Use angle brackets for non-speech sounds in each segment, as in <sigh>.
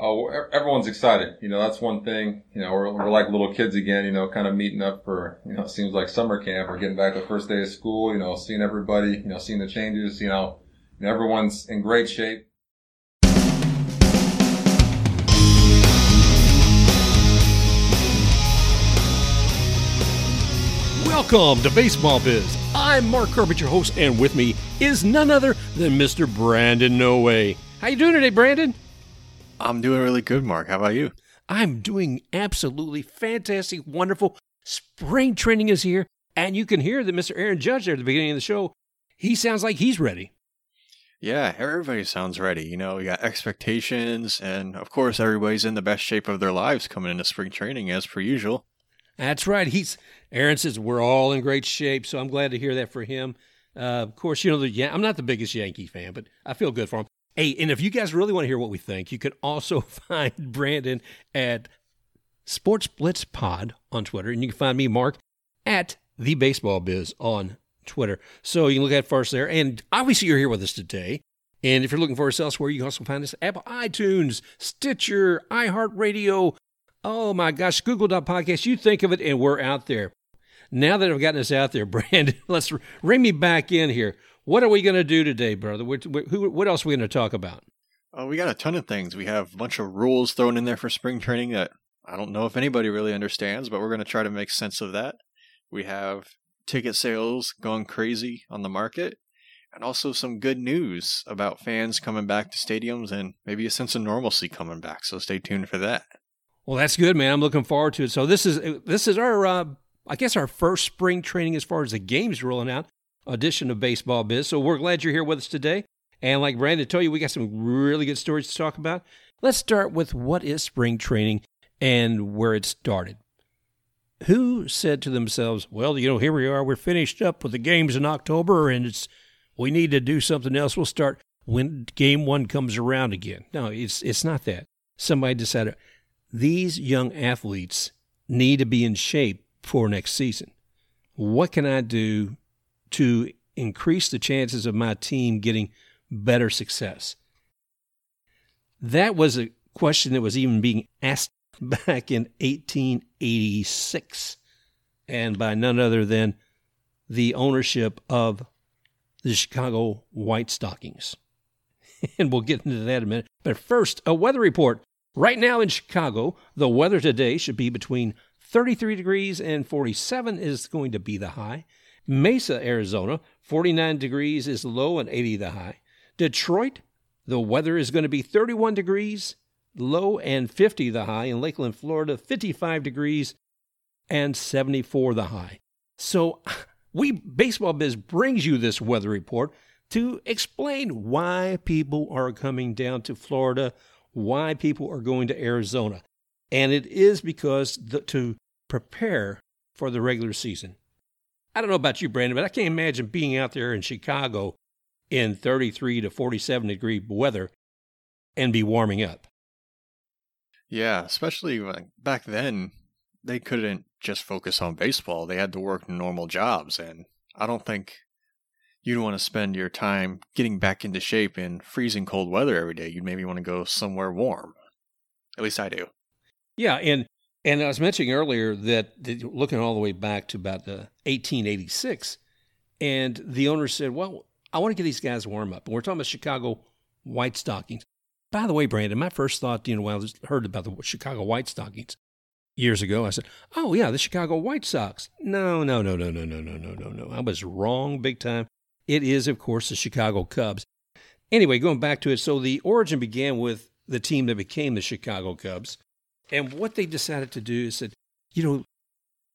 Oh, everyone's excited. You know, that's one thing. You know, we're, we're like little kids again, you know, kind of meeting up for, you know, it seems like summer camp or getting back the first day of school, you know, seeing everybody, you know, seeing the changes, you know, everyone's in great shape. Welcome to Baseball Biz. I'm Mark Corbett, your host, and with me is none other than Mr. Brandon No Way. How you doing today, Brandon? I'm doing really good, Mark. How about you? I'm doing absolutely fantastic, wonderful. Spring training is here, and you can hear that Mr. Aaron Judge there at the beginning of the show. He sounds like he's ready. Yeah, everybody sounds ready. You know, we got expectations, and of course, everybody's in the best shape of their lives coming into spring training as per usual. That's right. He's Aaron says we're all in great shape, so I'm glad to hear that for him. Uh, of course, you know the I'm not the biggest Yankee fan, but I feel good for him. Hey, and if you guys really want to hear what we think, you can also <laughs> find Brandon at Sports Blitz Pod on Twitter, and you can find me, Mark, at the Baseball Biz on Twitter. So you can look at first there, and obviously you're here with us today. And if you're looking for us elsewhere, you can also find us at Apple iTunes, Stitcher, iHeartRadio. Oh my gosh, Google Google.podcast. You think of it, and we're out there. Now that I've gotten us out there, <laughs> Brandon, let's ring me back in here. What are we going to do today, brother? What, what else are we going to talk about? Oh, we got a ton of things. We have a bunch of rules thrown in there for spring training that I don't know if anybody really understands, but we're going to try to make sense of that. We have ticket sales going crazy on the market, and also some good news about fans coming back to stadiums and maybe a sense of normalcy coming back. So stay tuned for that. Well, that's good, man. I'm looking forward to it. So this is this is our, uh, I guess, our first spring training as far as the games rolling out edition of Baseball Biz. So we're glad you're here with us today. And like Brandon told you, we got some really good stories to talk about. Let's start with what is spring training and where it started. Who said to themselves, well, you know, here we are, we're finished up with the games in October and it's we need to do something else. We'll start when game one comes around again. No, it's it's not that. Somebody decided these young athletes need to be in shape for next season. What can I do to increase the chances of my team getting better success? That was a question that was even being asked <laughs> back in 1886 and by none other than the ownership of the Chicago White Stockings. <laughs> and we'll get into that in a minute. But first, a weather report. Right now in Chicago, the weather today should be between 33 degrees and 47 is going to be the high. Mesa, Arizona, 49 degrees is low and 80 the high. Detroit, the weather is going to be 31 degrees, low and 50 the high. In Lakeland, Florida, 55 degrees and 74 the high. So, we Baseball Biz brings you this weather report to explain why people are coming down to Florida, why people are going to Arizona. And it is because the, to prepare for the regular season. I don't know about you, Brandon, but I can't imagine being out there in Chicago in 33 to 47 degree weather and be warming up. Yeah, especially back then, they couldn't just focus on baseball. They had to work normal jobs. And I don't think you'd want to spend your time getting back into shape in freezing cold weather every day. You'd maybe want to go somewhere warm. At least I do. Yeah. And and I was mentioning earlier that looking all the way back to about the 1886, and the owner said, "Well, I want to get these guys warm up." And we're talking about Chicago White Stockings. By the way, Brandon, my first thought, you know, when I heard about the Chicago White Stockings years ago, I said, "Oh yeah, the Chicago White Sox." No, no, no, no, no, no, no, no, no, no. I was wrong big time. It is, of course, the Chicago Cubs. Anyway, going back to it, so the origin began with the team that became the Chicago Cubs. And what they decided to do is that, you know,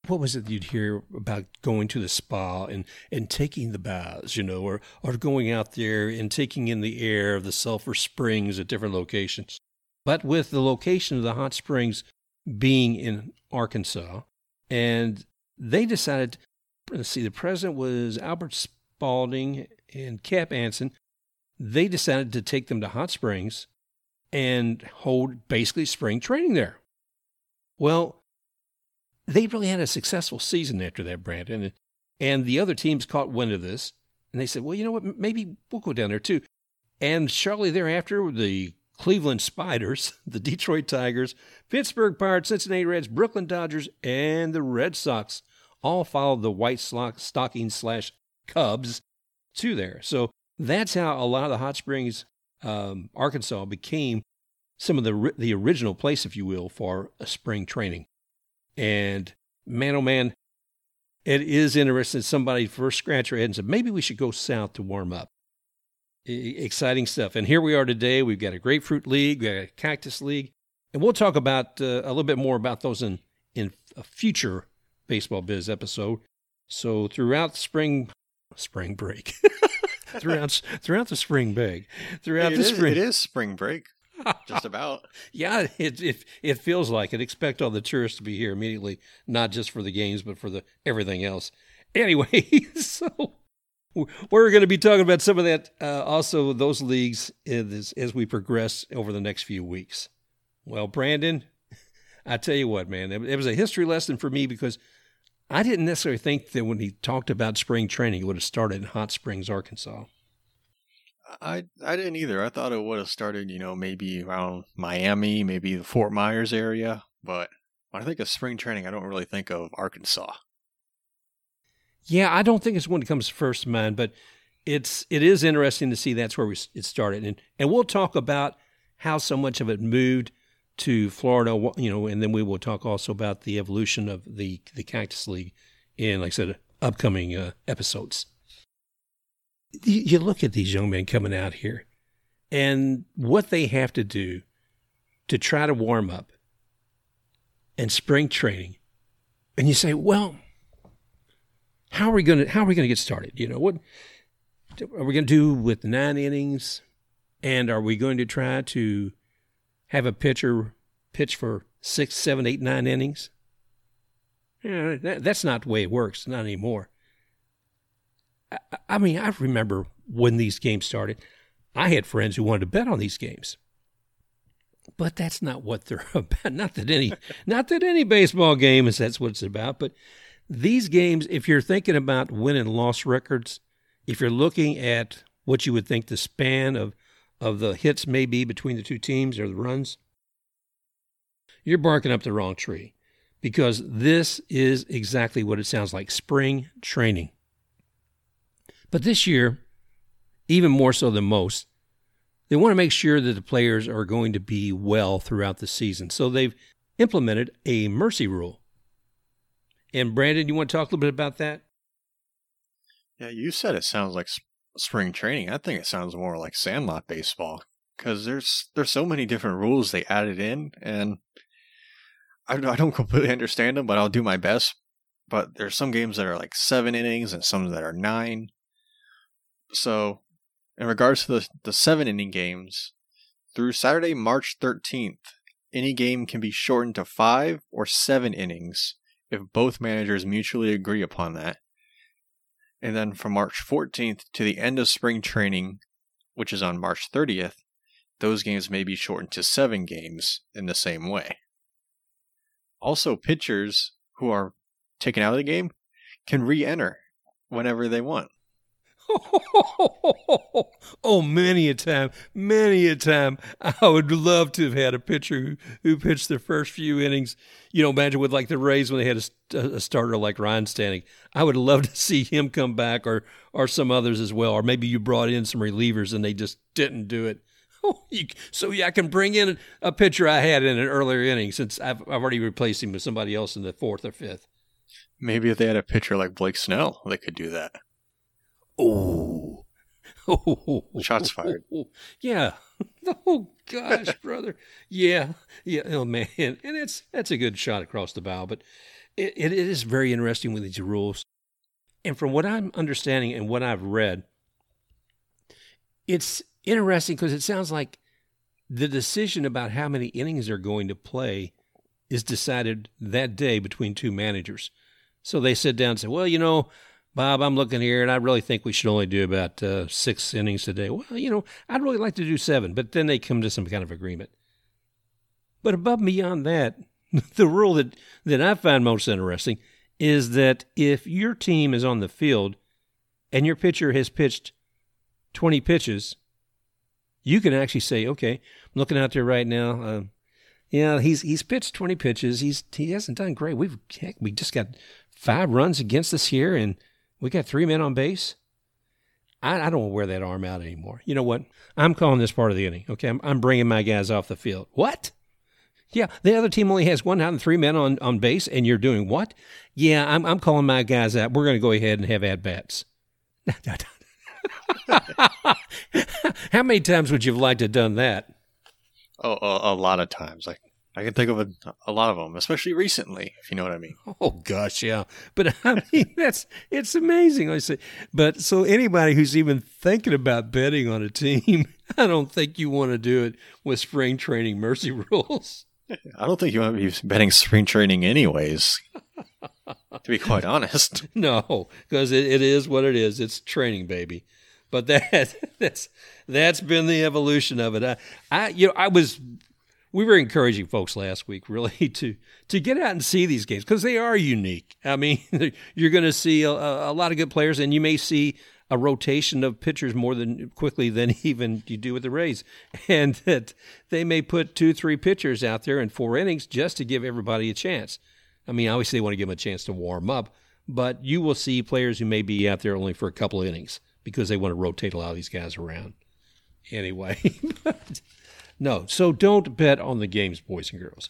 what was it you'd hear about going to the spa and, and taking the baths, you know, or, or going out there and taking in the air of the sulfur springs at different locations. But with the location of the hot springs being in Arkansas, and they decided, let's see, the president was Albert Spalding and Cap Anson. They decided to take them to Hot Springs and hold basically spring training there. Well, they really had a successful season after that, Brandon. And the other teams caught wind of this. And they said, well, you know what? Maybe we'll go down there too. And shortly thereafter, the Cleveland Spiders, <laughs> the Detroit Tigers, Pittsburgh Pirates, Cincinnati Reds, Brooklyn Dodgers, and the Red Sox all followed the White Stocking slash Cubs to there. So that's how a lot of the Hot Springs, um, Arkansas, became some of the the original place, if you will, for a spring training. And man, oh man, it is interesting. Somebody first scratched their head and said, maybe we should go south to warm up. I- exciting stuff. And here we are today. We've got a grapefruit league, we got a cactus league, and we'll talk about uh, a little bit more about those in in a future baseball biz episode. So throughout spring spring break, <laughs> throughout throughout the spring break, throughout It the is- spring, it is spring break, just about. <laughs> yeah, it, it it feels like it. Expect all the tourists to be here immediately, not just for the games, but for the everything else. Anyway, <laughs> so we're going to be talking about some of that, uh, also those leagues as, as we progress over the next few weeks. Well, Brandon, <laughs> I tell you what, man, it, it was a history lesson for me because I didn't necessarily think that when he talked about spring training, it would have started in Hot Springs, Arkansas. I I didn't either. I thought it would have started, you know, maybe around Miami, maybe the Fort Myers area. But when I think of spring training, I don't really think of Arkansas. Yeah, I don't think it's one that comes first to mind, but it's it is interesting to see that's where we, it started, and and we'll talk about how so much of it moved to Florida, you know, and then we will talk also about the evolution of the the Cactus League in, like I said, upcoming uh, episodes. You, look at these young men coming out here, and what they have to do to try to warm up and spring training, and you say, well how are we going to how are we going to get started? You know what are we going to do with nine innings, and are we going to try to have a pitcher pitch for six, seven, eight, nine innings? Yeah, that, that's not the way it works. Not anymore. I, mean, I remember when these games started. I had friends who wanted to bet on these games, but that's not what they're <laughs> about. Not that any, not that any baseball game is that's what it's about, but these games, if you're thinking about win and loss records, if you're looking at what you would think the span of, of the hits may be between the two teams or the runs, you're barking up the wrong tree because this is exactly what it sounds like spring training. But this year, even more so than most, they want to make sure that the players are going to be well throughout the season. So they've implemented a mercy rule. And Brandon, you want to talk a little bit about that? Yeah, you said it sounds like spring training. I think it sounds more like Sandlot baseball because there's there's so many different rules they added in, and I don't, I don't <laughs> completely understand them, but I'll do my best. But there's some games that are like seven innings and some that are nine. So, in regards to the the seven inning games, through Saturday, March 13th, any game can be shortened to five or seven innings if both managers mutually agree upon that. And then from March 14th to the end of spring training, which is on March 30th, those games may be shortened to seven games in the same way. Also, pitchers who are taken out of the game can re enter whenever they want. <laughs> oh, many a time, many a time, I would love to have had a pitcher who, who pitched the first few innings. You know, imagine with like the Rays when they had a, a starter like Ryan Standing. I would love to see him come back, or or some others as well, or maybe you brought in some relievers and they just didn't do it. <laughs> Oh, you, so yeah, I can bring in a pitcher I had in an earlier inning since I've, I've already replaced him with somebody else in the fourth or fifth. Maybe if they had a pitcher like Blake Snell, they could do that. Oh. oh. <laughs> Shots fired. <laughs> Yeah. <laughs> Oh gosh, brother. Yeah. Yeah. Oh man. And it's that's a good shot across the bow, but it, it is very interesting with these rules. And from what I'm understanding and what I've read, it's interesting because it sounds like the decision about how many innings they're going to play is decided that day between two managers. So they sit down and say, well, you know, Bob, I'm looking here, and I really think we should only do about uh, six innings today. Well, you know, I'd really like to do seven, but then they come to some kind of agreement. But above and beyond that, <laughs> the rule that, that I find most interesting is that if your team is on the field and your pitcher has pitched 20 pitches, you can actually say, okay, I'm looking out there right now. Uh, yeah, he's he's pitched 20 pitches. He's he hasn't done great. We've heck, we just got five runs against us here, and we got three men on base. I, I don't wear that arm out anymore. You know what? I'm calling this part of the inning. Okay, I'm, I'm bringing my guys off the field. What? Yeah, the other team only has one out and three men on, on base, and you're doing what? Yeah, I'm, I'm calling my guys out. We're going to go ahead and have at bats. <laughs> How many times would you have liked to have done that? Oh, a, a lot of times. Like I can think of a, a lot of them, especially recently, if you know what I mean. Oh gosh, yeah. But I <laughs> mean, that's it's amazing. I say, but so anybody who's even thinking about betting on a team, <laughs> I don't think you want to do it with spring training mercy <laughs> rules. I don't think you want to be betting spring training, anyways. to be quite honest, no, because it, it is what it is. It's training, baby. But that that's that's been the evolution of it. I, I you know I was we were encouraging folks last week really <laughs> to to get out and see these games because they are unique. I mean, <laughs> you're going to see a, a, lot of good players, and you may see a rotation of pitchers more than quickly than <laughs> even you do with the Rays, and that they may put two, three pitchers out there in four innings just to give everybody a chance. I mean, obviously they want to give them a chance to warm up, but you will see players who may be out there only for a couple of innings because they want to rotate a lot of these guys around. Anyway. No, so don't bet on the games, boys and girls.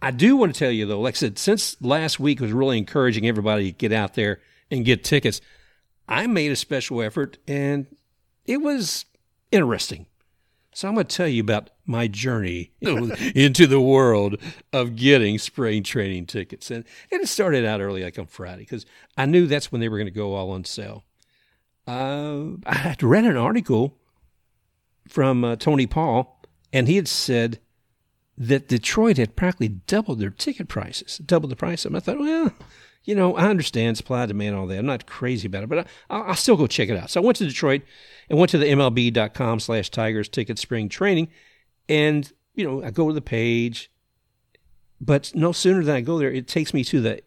I do want to tell you though, like I said, since last week was really encouraging everybody to get out there and get tickets, I made a special effort and it was interesting. So I'm going to tell you about my journey <laughs> into the world of getting spring training tickets. And, and it started out early, like on Friday, because I knew that's when they were going to go all on sale. Uh, <laughs> I had read an article from uh, Tony Paul and he had said that Detroit had practically doubled their ticket prices, doubled the price of them. I thought, well, you know, I understand supply, demand, all that. I'm not crazy about it, but I, will still go check it out. So I went to Detroit and went to the MLB.com slash Tigers ticket spring training. And, you know, I go to the page, but no sooner than I go there, it takes me to the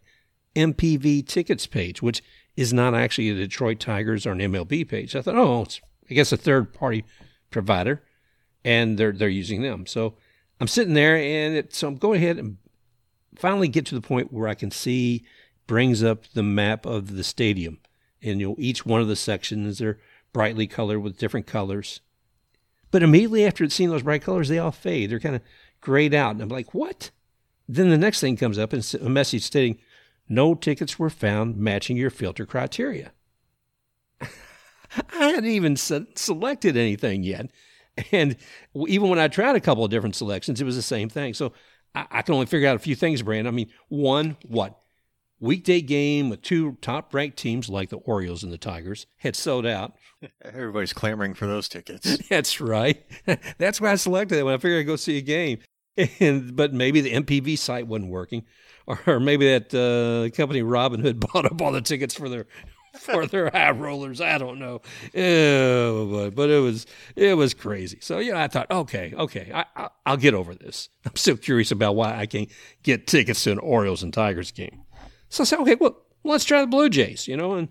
MPV tickets page, which is not actually a Detroit Tigers or an MLB page. I thought, oh, it's, I guess a third party provider and they're they're using them. So I'm sitting there, and it, so I'm going ahead and finally get to the point where I can see brings up the map of the stadium, and you know each one of the sections are brightly colored with different colors. But immediately after seeing those bright colors, they all fade. They're kind of grayed out, and I'm like, what? Then the next thing comes up, and a message stating, "No tickets were found matching your filter criteria." <laughs> I hadn't even selected anything yet. <laughs> And even when I tried a couple of different selections, it was the same thing. So I, I can only figure out a few things, Brand. I mean, one, what? Weekday game with two top ranked teams like the Orioles and the Tigers had sold out. <laughs> Everybody's clamoring for those tickets. <laughs> That's right. That's why I selected it when I figured I'd go see a game. And, but maybe the MPV site wasn't working, or, or maybe that uh, company Robinhood bought up all the tickets for their for their <laughs> high rollers. I don't know, but, but it was it was crazy. So yeah, I thought, okay, okay, I, I, will get over this. <laughs> I'm still curious about why I can't get tickets to an Orioles and Tigers game. So I said, okay, well, let's try the Blue Jays, you know, and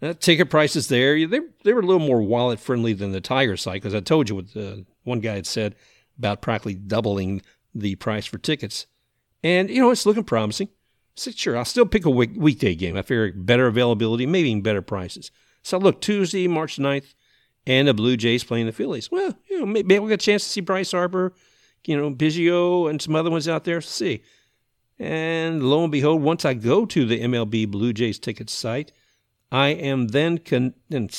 that ticket prices there they they were a little more wallet friendly than the Tiger site because I told you what the one guy had said about practically doubling the price for tickets, and you know it's looking promising. Sure, I'll still pick a week, weekday game. I figure better availability, maybe even better prices. So I look, Tuesday, March 9th, and the Blue Jays playing the Phillies. Well, you know, maybe we'll get a chance to see Bryce Harper, you know, Biggio, and some other ones out there. See. And lo and behold, once I go to the MLB Blue Jays ticket site, I am then con- and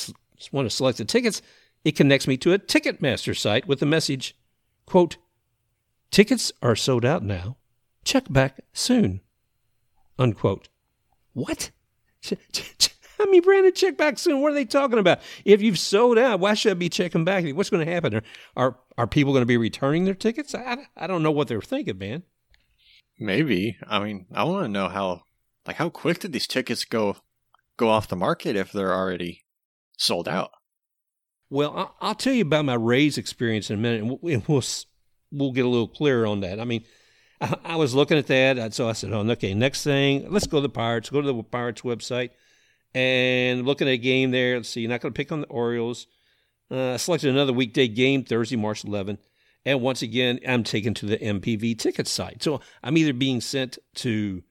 want to select the tickets. It connects me to a Ticketmaster site with the message, quote, "Tickets are sold out now. Check back soon." Unquote. What? I mean, Brandon, check back soon. What are they talking about? If you've sold out, why should I be checking back? What's going to happen? Are are, are people going to be returning their tickets? I, I don't know what they're thinking, man. Maybe. I mean, I want to know how like how quick did these tickets go go off the market if they're already sold out? Well, I'll tell you about my Rays experience in a minute, and we'll we'll get a little clearer on that. I mean, I, was looking at that. So I said, oh, okay, next thing, let's go to the Pirates, go to the Pirates website and looking at a game there. Let's see, you're not going to pick on the Orioles. Uh, I selected another weekday game, Thursday, March 11th. And once again, I'm taken to the MPV ticket site. So I'm either being sent to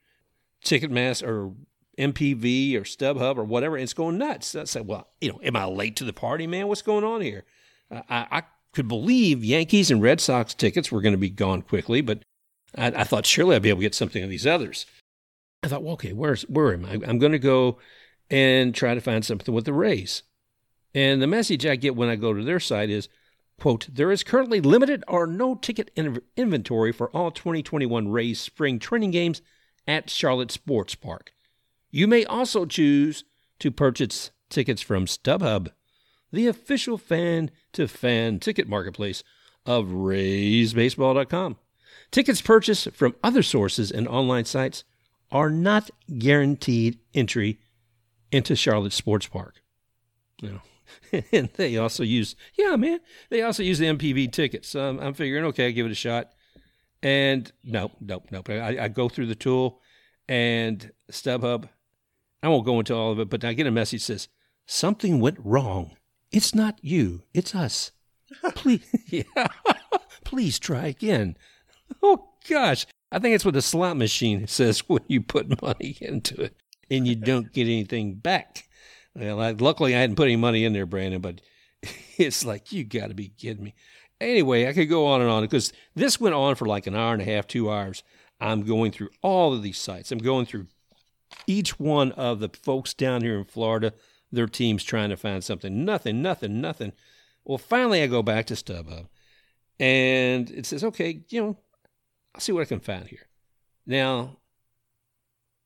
Ticketmaster or MPV or StubHub or whatever. And it's going nuts. I said, well, you know, am I late to the party, man? What's going on here? Uh, I, I could believe Yankees and Red Sox tickets were going to be gone quickly, but I, I, thought surely I'd be able to get something of these others. I thought, well, okay, where's where am I? I'm going to go and try to find something with the Rays. And the message I get when I go to their site is, quote, there is currently limited or no ticket in- inventory for all 2021 Rays spring training games at Charlotte Sports Park. You may also choose to purchase tickets from StubHub, the official fan to fan ticket marketplace of RaysBaseball.com. Tickets purchased from other sources and online sites are not guaranteed entry into Charlotte Sports Park. Know, <laughs> and they also use, yeah, man, they also use the MPV tickets. So I'm, figuring, okay, I'll give it a shot. And nope, nope, nope. I, I go through the tool and StubHub. I won't go into all of it, but I get a message that says, something went wrong. It's not you, it's us. <laughs> Please, <laughs> yeah, please try again. <laughs> Oh, gosh. I think it's what the slot machine <laughs> says when you put money into it and you don't get anything back. Well, I, luckily I hadn't put any money in there, Brandon, but <laughs> it's like, you got to be kidding me. Anyway, I could go on and on because this went on for like an hour and a half, two hours. I'm going through all of these sites. I'm going through each one of the folks down here in Florida, their teams trying to find something. Nothing, nothing, nothing. Well, finally, I go back to StubHub and it says, okay, you know, I'll see what I can find here. Now,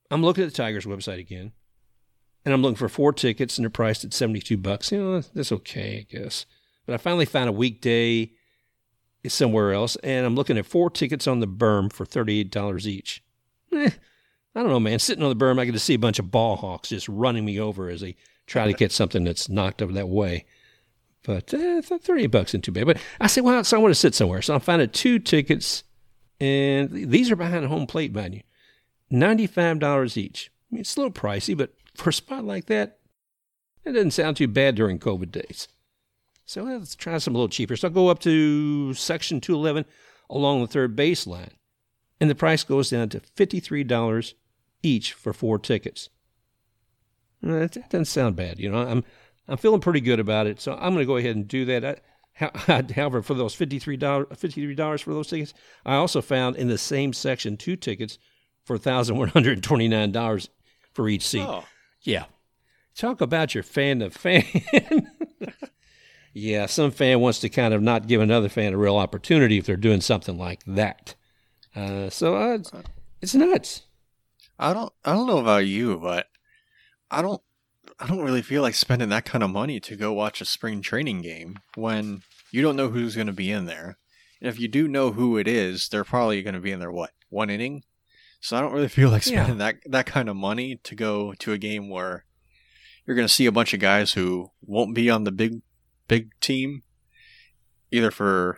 I'm looking at the Tigers website again, and I'm looking for four tickets, and they're priced at 72 bucks. You know, that's okay, I guess. But I finally found a weekday somewhere else, and I'm looking at four tickets on the berm for $38 each. Eh, I don't know, man. Sitting on the berm, I get to see a bunch of ball hawks just running me over as they try to get something that's knocked over that way. But eh, 30 bucks isn't too bad. But I said, well, so I want to sit somewhere. So I found two tickets, and these are behind home plate, you. $95 each. I mean, it's a little pricey, but for a spot like that, it doesn't sound too bad during COVID days. So let's try some a little cheaper. So I'll go up to section 211 along the third baseline, and the price goes down to $53 each for four tickets. Uh, that doesn't sound bad, you know. I'm I'm feeling pretty good about it, so I'm going to go ahead and do that. I, <laughs> however, for those $53, $53 for those tickets, I also found in the same section two tickets for $1,129 for each seat. Oh. Yeah. Talk about your fan of fan. <laughs> yeah, some fan wants to kind of not give another fan a real opportunity if they're doing something like that. Uh, so uh, it's, it's nuts. I don't I don't know about you, but I don't I don't really feel like spending that kind of money to go watch a spring training game when you don't know who's going to be in there. And if you do know who it is, they're probably going to be in there what one inning. So I don't really <laughs> feel like spending yeah. that that kind of money to go to a game where you're going to see a bunch of guys who won't be on the big big team either for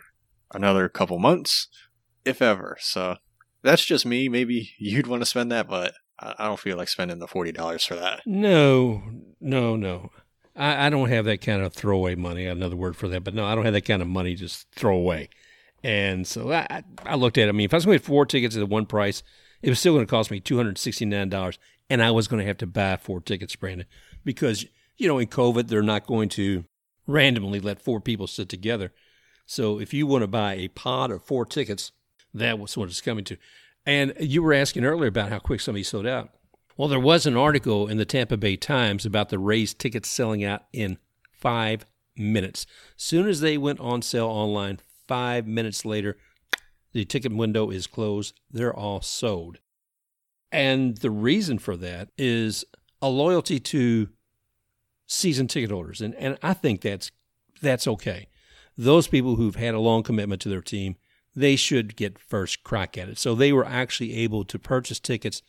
another couple months, if ever. So that's just me. Maybe <laughs> you'd want to spend that, but I don't feel like spending the forty dollars for that. No, no, no. I, I, don't have that kind of throwaway money. Another word for that, but no, I don't have that kind of money just throw away. And so I, I looked at it. I mean, if I was going to get four tickets at one price, it was still going to cost me two hundred sixty nine dollars, and I was going to have to buy four tickets, Brandon, because you know in COVID they're not going to randomly let four people sit together. So if you want to buy a pod of four tickets, that was what it's coming to. And you were asking earlier about how quick somebody sold out. Well, there was an article in the Tampa Bay Times about the Rays tickets selling out in five minutes. Soon as they went on sale online, five minutes later, the ticket window is closed. They're all sold. And the reason for that is a loyalty to season ticket holders. And, and I think that's, that's okay. Those people who've had a long commitment to their team they should get first crack at it. So they were actually able to purchase tickets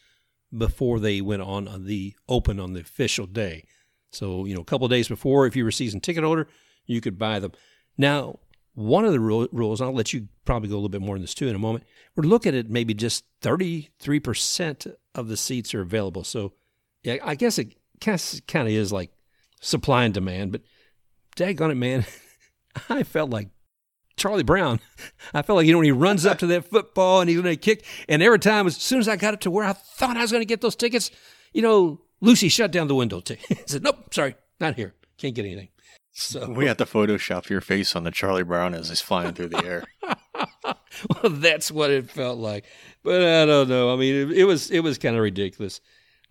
before they went on uh, the open on the official day. So, you know, a couple days before, if you were a season ticket holder, you could buy them. Now, one of the rules, I'll let you probably go a little bit more in this too in a moment. We're looking at maybe just 33% of the seats are available. So, yeah, I guess it kind of is like supply and demand, but daggone it, man, <laughs> I felt like Charlie Brown. <laughs> I felt like you know when he runs up to that football and he's going to kick, and every time as soon as I got it to where I thought I was going to get those tickets, you know, Lucy shut down the window. <laughs> T- said, "Nope, sorry, not here. Can't get anything." So <laughs> we had to Photoshop your face on the Charlie Brown as he's flying through the air. well, that's what it felt like. But I don't know. I mean, it, it was it was kind of ridiculous.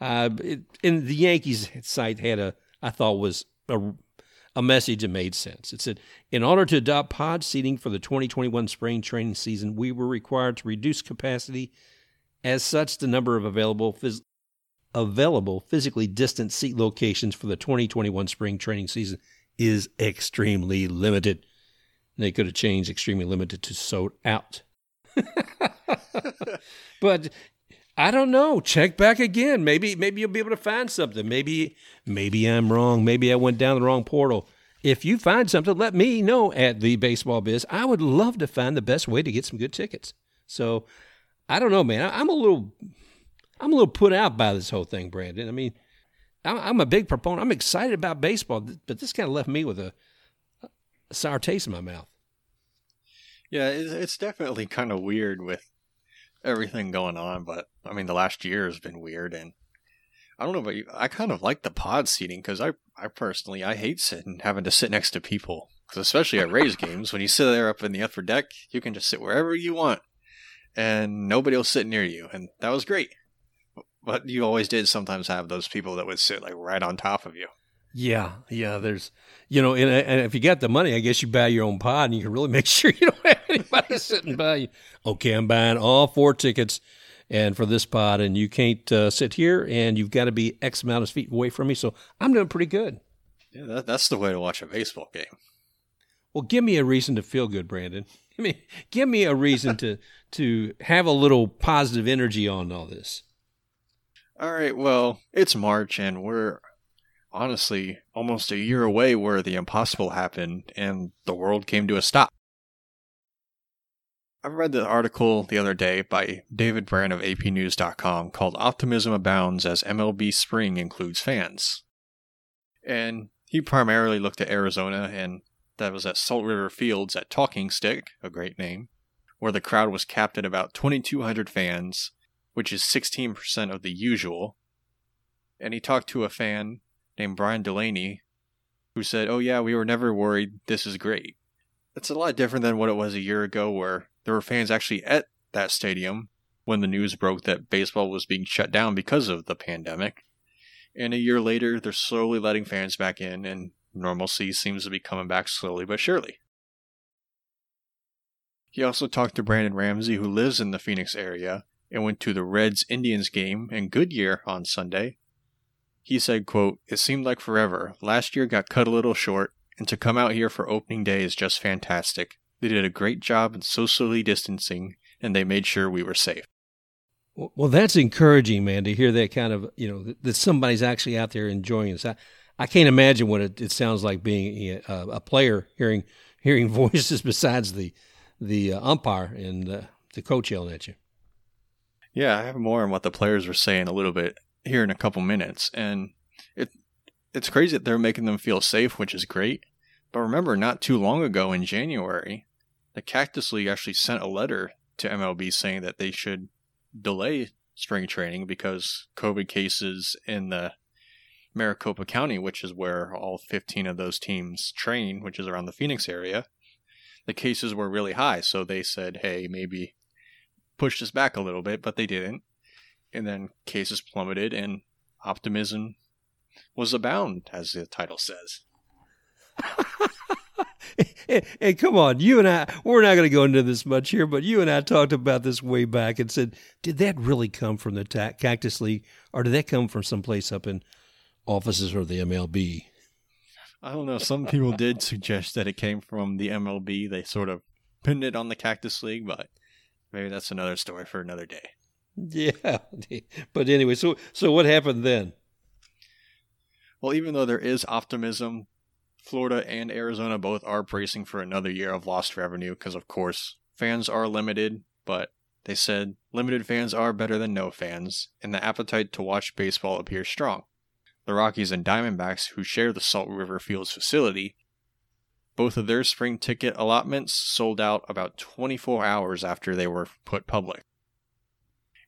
Uh, it, and the Yankees site had a I thought was a, a message that made sense. It said, in order to adopt pod seating for the 2021 spring training season, we were required to reduce capacity. As such, the number of available phys- available physically distant seat locations for the 2021 spring training season is extremely limited. They could have changed extremely limited to sold out. <laughs> but I don't know. Check back again. Maybe maybe you'll be able to find something. Maybe maybe I'm wrong. Maybe I went down the wrong portal. If you find something, let me know at the baseball biz. I would love to find the best way to get some good tickets. So I don't know, man. I'm a little I'm a little put out by this whole thing, Brandon. I mean, I'm a big proponent. I'm excited about baseball, but this kind of left me with a, a sour taste in my mouth. Yeah, it's definitely kind of weird with everything going on, but I mean, the last year has been weird, and I don't know about you. I kind of like the pod seating because I, I personally, I hate sitting having to sit next to people. Because especially at Rays games, when you sit there up in the upper deck, you can just sit wherever you want, and nobody will sit near you, and that was great. But you always did sometimes have those people that would sit like right on top of you. Yeah, yeah. There's, you know, and, and, if you got the money, I guess you buy your own pod, and you can really <laughs> make sure you don't have anybody <laughs> sitting by you. Okay, I'm buying all four tickets, and for this pod, and you can't uh, sit here, and you've got to be X amount of feet away from me. So I'm doing pretty good. Yeah, that, that's the way to watch a baseball game. Well, give me a reason to feel good, Brandon. <laughs> I mean, give me a reason to <laughs> to have a little positive energy on all this. All right, well, it's March and we're honestly almost a year away where the impossible happened and the world came to a stop. I read the article the other day by David Brandt of APNews.com called Optimism Abounds as MLB Spring Includes Fans. And he primarily looked at Arizona, and that was at Salt River Fields at Talking Stick, a great name, where the crowd was capped at about 2,200 fans which is 16% of the usual. And he talked to a fan named Brian Delaney who said, Oh, yeah, we were never worried. This is great. It's a lot different than what it was a year ago, where there were fans actually at that stadium when the news broke that baseball was being shut down because of the pandemic. And a year later, they're slowly letting fans back in, and normalcy seems to be coming back slowly but surely. He also talked to Brandon Ramsey, who lives in the Phoenix area, and went to the Reds Indians game in Goodyear on Sunday. He said, quote, It seemed like forever. Last year got cut a little short, and to come out here for opening day is just fantastic. They did a great job in socially distancing, and they made sure we were safe. Well, that's encouraging, man, to hear that kind of, you know, that somebody's actually out there enjoying this. I, I can't imagine what it, it sounds like being a, a, player, hearing hearing <laughs> voices besides the the uh, umpire and uh, the coach yelling at you. Yeah, I have more on what the players were saying a little bit here in a couple minutes, and it it's crazy that they're making them feel safe, which is great. But remember, not too long ago in January, the Cactus League actually sent a letter to MLB saying that they should delay spring training because COVID cases in the Maricopa County, which is where all 15 of those teams train, which is around the Phoenix area, the cases were really high. So they said, hey, maybe push us back a little bit, but they didn't. And then cases plummeted and optimism was abound, as the title says. <laughs> <laughs> and, come on, you and I, we're not going to go into this much here, but you and I talked about this way back and said, did that really come from the ta- Cactus League or did that come from someplace up in offices or the MLB? I don't know. Some people did suggest that it came from the MLB. They sort of pinned it on the Cactus League, but Maybe that's another story for another day. Yeah, <laughs> but anyway, so so what happened then? Well, even though there is optimism, Florida and Arizona both are bracing for another year of lost revenue because, of course, fans are limited, but they said limited fans are better than no fans, and the appetite to watch baseball appears strong. The Rockies and Diamondbacks, who share the Salt River Fields facility, both of their spring ticket allotments sold out about 24 hours after they were put public.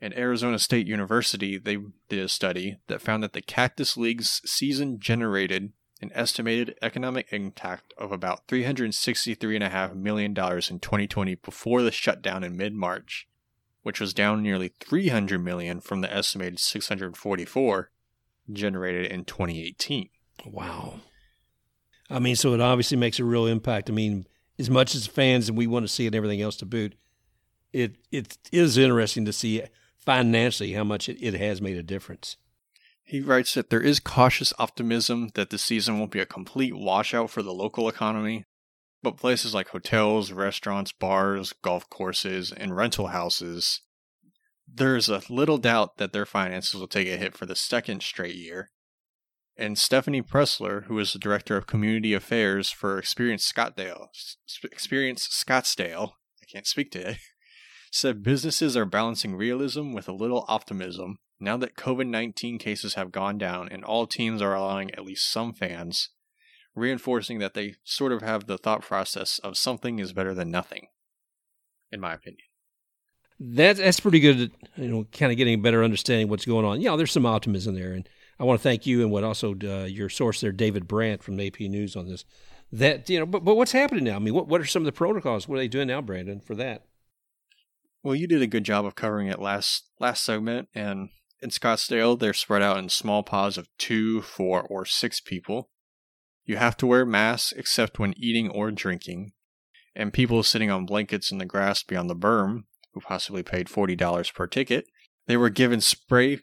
At Arizona State University, they did a study that found that the Cactus League's season generated an estimated economic impact of about $363.5 million in 2020 before the shutdown in mid March, which was down nearly 300 million from the estimated 644 generated in 2018. Wow. I mean, so it obviously makes a real impact. I mean, as much as fans and we want to see it and everything else to boot, it it is interesting to see financially how much it, it has made a difference. He writes that there is cautious optimism that the season won't be a complete washout for the local economy, but places like hotels, restaurants, bars, golf courses, and rental houses, there's a little doubt that their finances will take a hit for the second straight year. And Stephanie Pressler, who is the director of community affairs for Experience Scottsdale, Experience Scottsdale, I can't speak today, <laughs> said businesses are balancing realism with a little optimism now that COVID 19 cases have gone down and all teams are allowing at least some fans, reinforcing that they sort of have the thought process of something is better than nothing, in my opinion. That, that's pretty good, you know, kind of getting a better understanding what's going on. Yeah, there's some optimism there. And I want to thank you and what also uh, your source there, David Brandt from AP News on this. That, you know, but, but what's happening now? I mean, what, what are some of the protocols? What are they doing now, Brandon, for that? Well, you did a good job of covering it last last segment, and in Scottsdale, they're spread out in small pods of two, four, or six people. You have to wear masks except when eating or drinking, and people sitting on blankets in the grass beyond the berm, who possibly paid $40 per ticket, they were given spray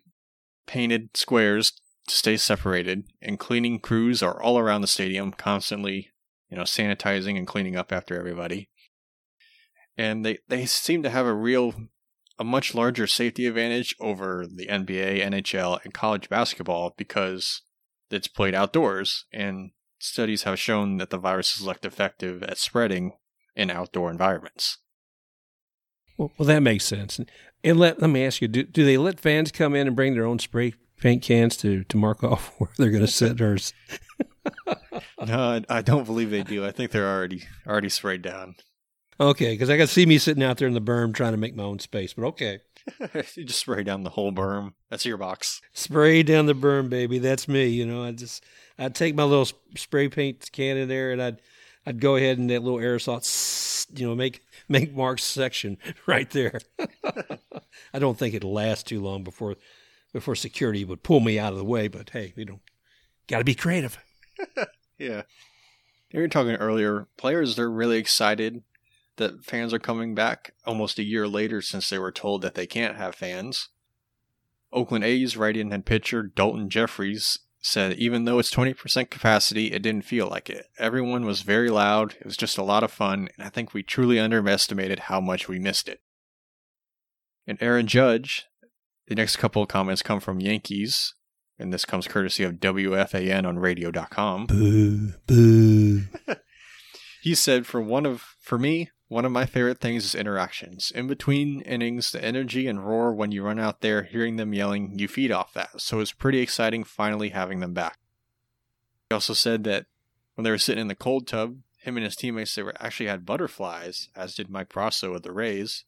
painted squares to stay separated, and cleaning crews are all around the stadium, constantly, you know, sanitizing and cleaning up after everybody. And they, they seem to have a real a much larger safety advantage over the NBA, NHL, and college basketball because it's played outdoors, and studies have shown that the virus is less effective at spreading in outdoor environments. Well, well that makes sense. And let let me ask you: Do do they let fans come in and bring their own spray paint cans to to mark <laughs> off where they're going to sit? Or <laughs> no, I don't believe they do. I think they're already already sprayed down. Okay, because I got to see me sitting out there in the berm trying to make my own space. But okay, <laughs> you just spray down the whole berm. That's your box. Spray down the berm, baby. That's me. You know, I just I'd take my little spray paint can in there and I'd I'd go ahead and that little aerosol, you know, make make Mark's section <laughs> right there. <laughs> I don't think it'll last too long before before security would pull me out of the way. But hey, you know, got to be creative. yeah. You were talking earlier. Players, they're really excited that fans are coming back almost a year later since they were told that they can't have fans. Oakland A's right-in and pitcher Daulton Jefferies said even though it's 20% capacity, it didn't feel like it. Everyone was very loud. It was just a lot of fun, and I think we truly underestimated how much we missed it. And Aaron Judge, the next couple of comments come from Yankees, and this comes courtesy of WFAN on radio.com. Boo, boo. <laughs> he said for one of for me, one of my favorite things is interactions. In between innings, the energy and roar when you run out there, hearing them yelling, you feed off that. So it's pretty exciting finally having them back. He also said that when they were sitting in the cold tub, him and his teammates they were actually had butterflies, as did Mike Brosseau of the Rays,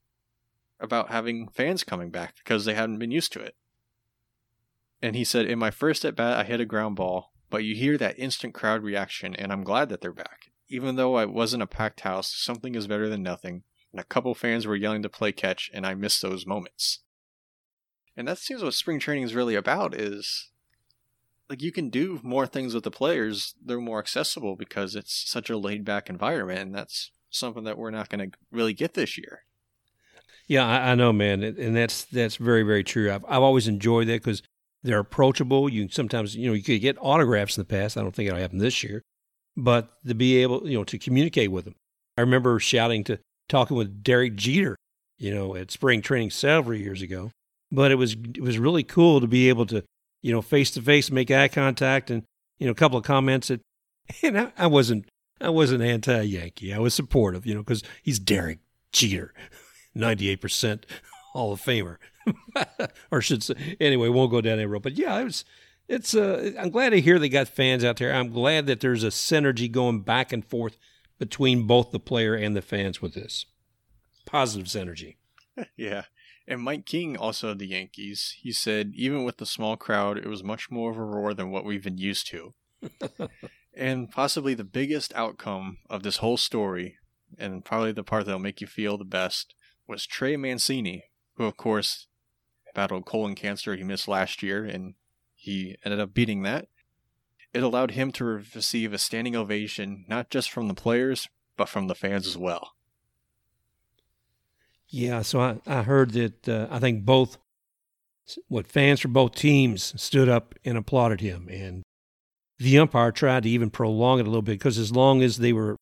about having fans coming back because they hadn't been used to it. And he said, In my first at bat, I hit a ground ball, but you hear that instant crowd reaction, and I'm glad that they're back. Even though I wasn't a packed house, something is better than nothing, and a couple fans were yelling to play catch, and I missed those moments. And that seems what spring training is really about is like you can do more things with the players, they're more accessible because it's such a laid back environment, and that's something that we're not going to really get this year. Yeah, I, I, know, man, and that's that's very very true. I've I've always enjoyed that because they're approachable. You sometimes you know you could get autographs in the past. I don't think it'll happen this year, but to be able, you know, to communicate with them. I remember shouting to talking with Derek Jeter, you know, at spring training several years ago. But it was it was really cool to be able to, you know, face to face make eye contact and you know a couple of comments that, <laughs> and I, I wasn't I wasn't anti Yankee. I was supportive, you know, because he's Derek Jeter, <laughs> ninety eight percent Hall of Famer, <laughs> or should say anyway. Won't go down that road. But yeah, it was it's uh, I'm glad to hear they got fans out there. I'm glad that there's a synergy going back and forth between both the player and the fans with this. Positive synergy. <laughs> yeah. And Mike King, also of the Yankees, he said even with the small crowd, it was much more of a roar than what we've been used to. <laughs> and possibly the biggest outcome of this whole story, and probably the part that'll make you feel the best, was Trey Mancini, who, of course, battled colon cancer he missed last year, and he ended up beating that. It allowed him to receive a standing ovation, not just from the players, but from the fans as well. Yeah, so I, I heard that uh, I think both what fans for both teams stood up and applauded him, and the umpire tried to even prolong it a little bit because as long as they were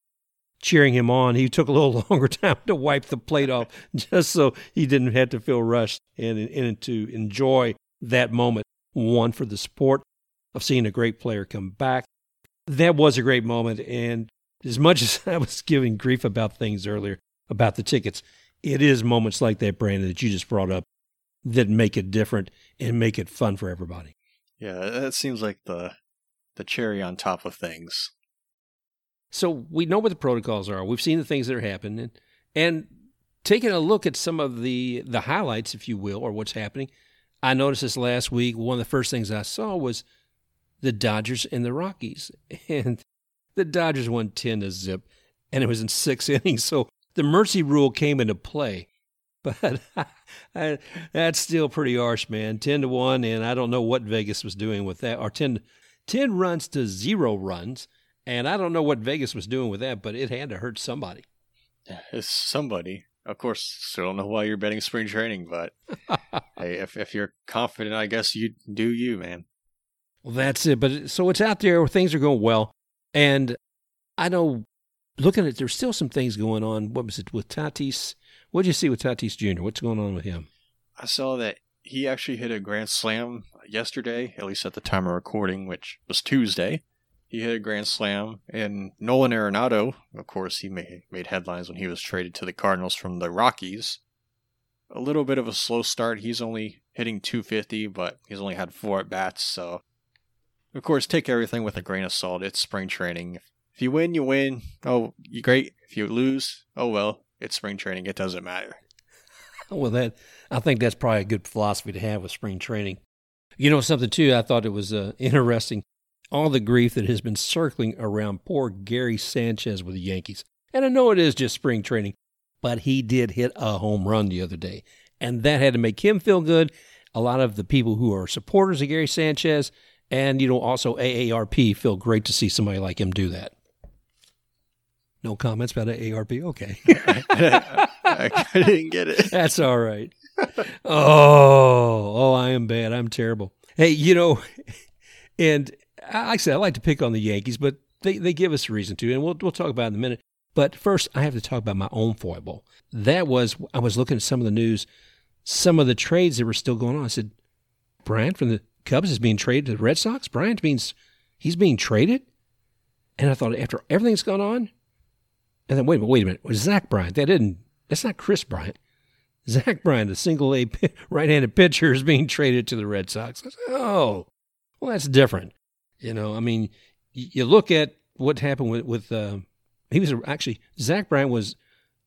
cheering him on, he took a little <laughs> longer time to wipe the plate off <laughs> just so he didn't have to feel rushed and, and to enjoy that moment. One for the support of seeing a great player come back. That was a great moment, and as much <laughs> as I was giving grief about things earlier about the tickets, it is moments like that, Brandon, that you just brought up that make it different and make it fun for everybody. Yeah, that seems like the the cherry on top of things. So we know what the protocols are. We've seen the things that are happening, and taking a look at some of the the highlights, if you will, or what's happening. I noticed this last week. One of the first things I saw was the Dodgers and the Rockies, <laughs> and the Dodgers won ten to zip, and it was in six <laughs> innings. So the mercy rule came into play. <laughs> But I, that's still pretty harsh, man. 10 to 1, and I don't know what Vegas was doing with that. Or 10, 10 runs to zero runs. And I don't know what Vegas was doing with that, but it had to hurt somebody. Somebody. Of course, still don't know why you're betting spring training, but <laughs> hey, if, if you're confident, I guess you do you, man. Well, that's it. But so it's out there where things are going well. And I know looking at there's still some things going on. What was it with Tatis? What did you see with Tatis Jr.? What's going on with him? I saw that he actually hit a grand slam yesterday, at least at the time of recording, which was Tuesday. He hit a grand slam, and Nolan Arenado, of course, he made, made headlines when he was traded to the Cardinals from the Rockies. A little bit of a slow start. He's only hitting 250, but he's only had four at bats, so of course, take everything with a grain of salt. It's spring training. If you win, you win. Oh, you great. If you lose, oh well. It's spring training. It doesn't matter. <laughs> Well, that I think that's probably a good philosophy to have with spring training. You know something too. I thought it was uh, <laughs> interesting. All the grief that has been circling around poor Gary Sanchez with the Yankees, and I know it is just spring training, but he did hit a home run the other day, and that had to make him feel good. A lot of the people who are supporters of Gary Sanchez, and you know also AARP, feel great to see somebody like him do that. No comments about AARP? Okay. <laughs> I didn't get it. That's all right. Oh, oh, I am bad. I'm terrible. Hey, you know, <laughs> and I said, I like to pick on the Yankees, but they, they give us a reason to, and we'll we'll talk about it in a minute. But first, I have to talk about my own foible. That was I was looking at some of the news, some of the trades that were still going on. I said, Bryant from the Cubs is being traded to the Red Sox. Bryant means he's being traded, and I thought after everything's gone on, and then wait a minute, wait a minute. Was Zach Bryant? That didn't. That's not Kris Bryant. Zach Bryant, the single A <laughs> right-handed pitcher, is being traded to the Red Sox. Said, oh, well, that's different. You know, I mean, you look at what happened with with uh, he was actually Zach Bryant was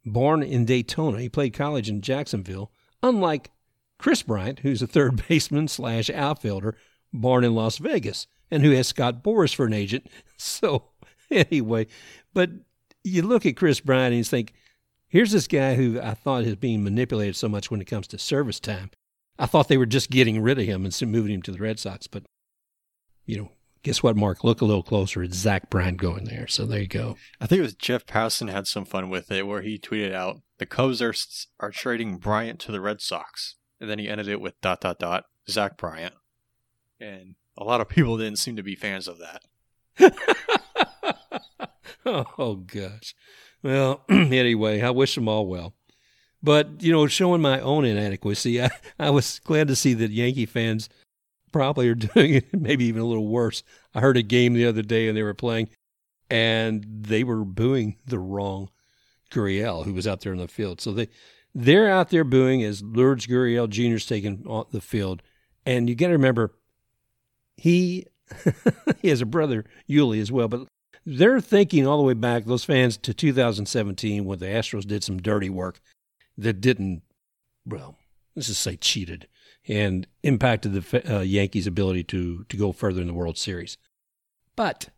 born in Daytona. He played college in Jacksonville. Unlike Kris Bryant, who's a third <laughs> baseman slash outfielder, born in Las Vegas, and who has Scott Boras for an agent. <laughs> So anyway, but you look at Kris Bryant and you think, here's this guy who I thought is being manipulated so much when it comes to service time. I thought they were just getting rid of him and moving him to the Red Sox, but you know, guess what, Mark? Look a little closer. It's Zach Bryant going there. So there you go. I think it was Jeff Passan had some fun with it, where he tweeted out, "The Cubs are are trading Bryant to the Red Sox," and then he ended it with dot dot dot Zach Bryant, and a lot of people didn't seem to be fans of that. <laughs> oh gosh. Well, <clears throat> anyway, I wish them all well. But you know, showing my own inadequacy, <laughs> I, I was glad to see that Yankee fans probably are <laughs> doing it maybe even a little worse. I heard a game the other day and they were playing, and they were booing the wrong Gurriel who was out there in the field. So they they're out there booing as Lourdes Gurriel Jr. is taking on the field, and you got to remember he <laughs> he has a brother Yuli as well, but they're thinking all the way back, those fans, to 2017 when the Astros did some dirty work that didn't, well, let's just say cheated and impacted the uh, Yankees' ability to, to go further in the World Series. But,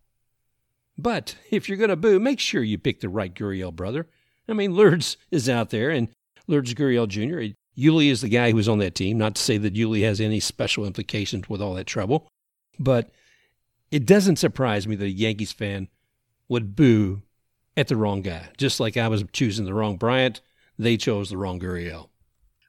but if you're going to boo, make sure you pick the right Gurriel brother. I mean, Lourdes is out there, and Lourdes Gurriel Jr., Yuli is the guy who was on that team. Not to say that Yuli has any special implications with all that trouble, but it doesn't surprise me that a Yankees fan would boo at the wrong guy. Just like I was choosing the wrong Bryant, they chose the wrong Gurriel.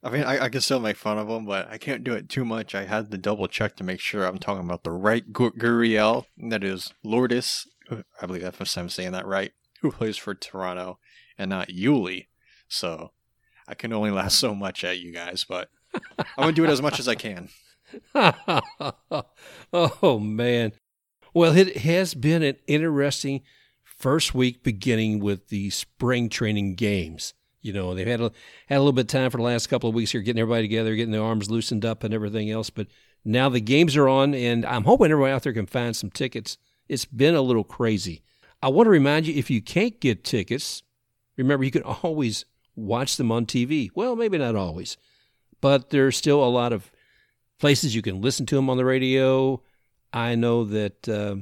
I mean, I, I, can still make fun of him, but I can't do it too much. I had to double check to make sure I'm talking about the right Gurriel. That is Lourdes. I believe if I'm saying that right. Who plays for Toronto and not Yuli. So I can only laugh so much at you guys, but I'm gonna do it as much as I can. <laughs> oh man. Well, it has been an interesting first week beginning with the spring training games. You know, they've had a, had a little bit of time for the last couple of weeks here, getting everybody together, getting their arms loosened up and everything else. But now the games are on, and I'm hoping everybody out there can find some tickets. It's been a little crazy. I want to remind you if you can't get tickets, remember you can always watch them on TV. Well, maybe not always, but there's still a lot of places you can listen to them on the radio. I know that uh,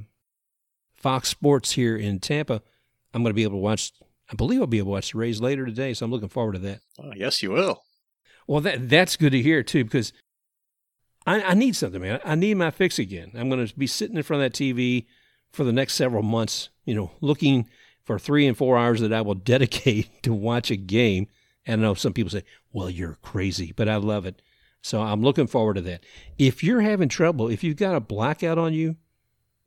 Fox Sports here in Tampa, I'm going to be able to watch. I believe I'll be able to watch the Rays later today, so I'm looking forward to that. Oh, yes, you will. Well, that that's good to hear too, because I, I need something, man. I need my fix again. I'm going to be sitting in front of that TV for the next several months, you know, looking for three and four hours that I will <laughs> dedicate to watch a game. And I know some people say, well, you're crazy, but I love it. So I'm looking forward to that. If you're having trouble, if you've got a blackout on you,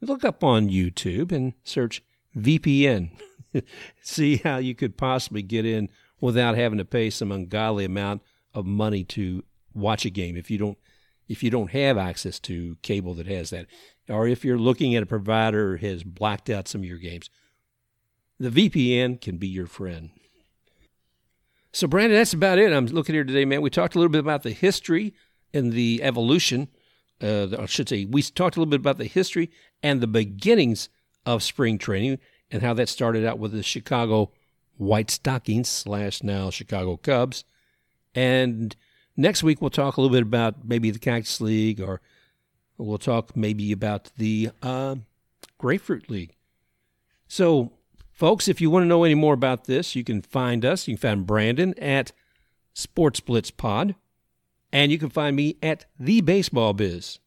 look up on YouTube and search VPN. <laughs> See how you could possibly get in without having to pay some ungodly amount of money to watch a game if you don't if you don't have access to cable that has that or if you're looking at a provider who has blacked out some of your games the VPN can be your friend. So, Brandon, that's about it. I'm looking here today, man. We talked a little bit about the history and the evolution. Uh, I should say, we talked a little bit about the history and the beginnings of spring training and how that started out with the Chicago White Stockings slash now Chicago Cubs. And next week, we'll talk a little bit about maybe the Cactus League or we'll talk maybe about the uh, Grapefruit League. So, Folks, if you want to know any more about this, you can find us. You can find Brandon at Sports Blitz Pod, and you can find me at The Baseball Biz.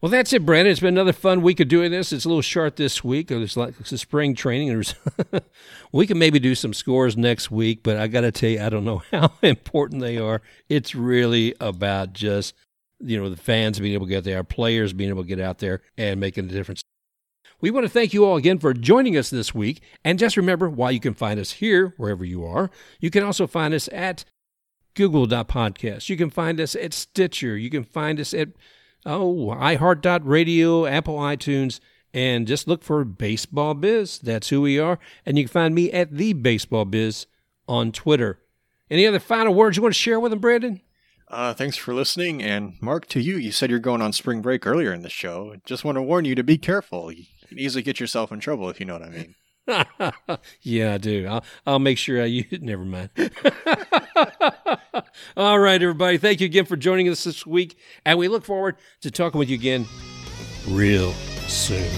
Well, that's it, Brandon. It's been another fun week of doing this. It's a little short this week. It's like it's a spring training. <laughs> we can maybe do some scores next week, but I got to tell you, I don't know <laughs> how important they are. It's really about just you know the fans being able to get there, players being able to get out there and making a difference. We want to thank you all again for joining us this week. And just remember, while you can find us here, wherever you are, you can also find us at google.podcast. You can find us at Stitcher. You can find us at, oh, iHeart.radio, Apple iTunes, and just look for Baseball Biz. That's who we are. And you can find me at The Baseball Biz on Twitter. Any other final words you want to share with them, Brandon? Uh, thanks for listening. And Mark, to you, you said you're going on spring break earlier in the show. Just want to warn you to be careful. You can easily get yourself in trouble if you know what I mean. <laughs> yeah, I do. I'll, I'll make sure I use <laughs> it. Never mind. <laughs> All right, everybody. Thank you again for joining us this week. And we look forward to talking with you again real soon.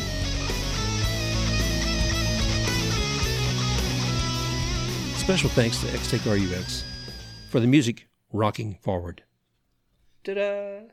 Special thanks to XTakeRUX for the music rocking forward. Ta da!